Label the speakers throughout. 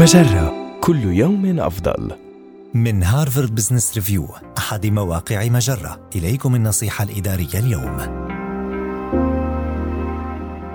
Speaker 1: مجرة. كل يوم أفضل.
Speaker 2: من هارفارد بزنس ريفيو أحد مواقع مجرة. إليكم النصيحة الإدارية اليوم.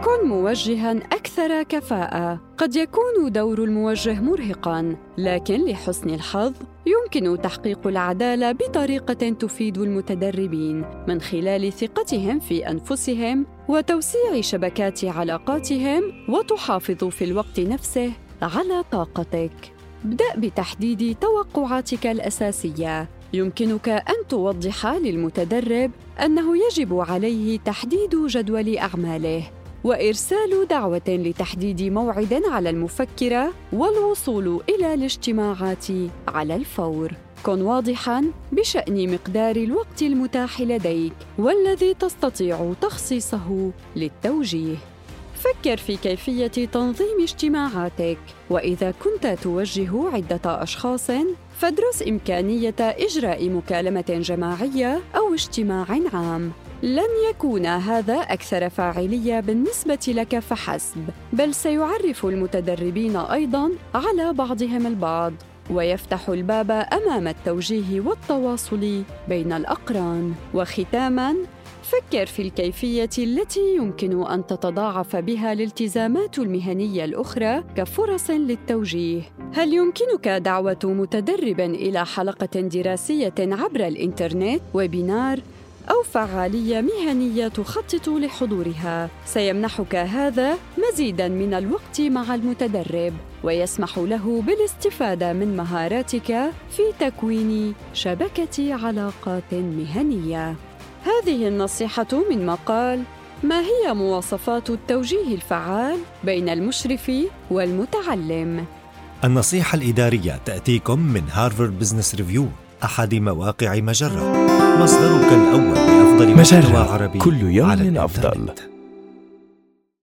Speaker 3: كن موجها أكثر كفاءة. قد يكون دور الموجه مرهقا لكن لحسن الحظ يمكن تحقيق العدالة بطريقة تفيد المتدربين من خلال ثقتهم في أنفسهم وتوسيع شبكات علاقاتهم وتحافظ في الوقت نفسه على طاقتك ابدأ بتحديد توقعاتك الأساسية يمكنك أن توضح للمتدرب أنه يجب عليه تحديد جدول أعماله وإرسال دعوة لتحديد موعد على المفكرة والوصول إلى الاجتماعات على الفور. كن واضحاً بشأن مقدار الوقت المتاح لديك والذي تستطيع تخصيصه للتوجيه. فكر في كيفية تنظيم اجتماعاتك، وإذا كنت توجه عدة أشخاص، فادرس إمكانية إجراء مكالمة جماعية أو اجتماع عام. لن يكون هذا أكثر فاعلية بالنسبة لك فحسب، بل سيعرف المتدربين أيضاً على بعضهم البعض، ويفتح الباب أمام التوجيه والتواصل بين الأقران وختاما فكر في الكيفية التي يمكن أن تتضاعف بها الالتزامات المهنية الأخرى كفرص للتوجيه. هل يمكنك دعوة متدرب إلى حلقة دراسية عبر الإنترنت ويبينار أو فعالية مهنية تخطط لحضورها؟ سيمنحك هذا مزيداً من الوقت مع المتدرب ويسمح له بالاستفادة من مهاراتك في تكوين شبكة علاقات مهنية. هذه النصيحة من مقال ما هي مواصفات التوجيه الفعال بين المشرف والمتعلم؟
Speaker 2: النصيحة الإدارية تأتيكم من هارفارد بزنس ريفيو أحد مواقع مجرة مصدرك الأول لأفضل محتوى
Speaker 1: مجرة
Speaker 2: عربي
Speaker 1: كل يوم
Speaker 2: على الإنترنت.
Speaker 1: أفضل.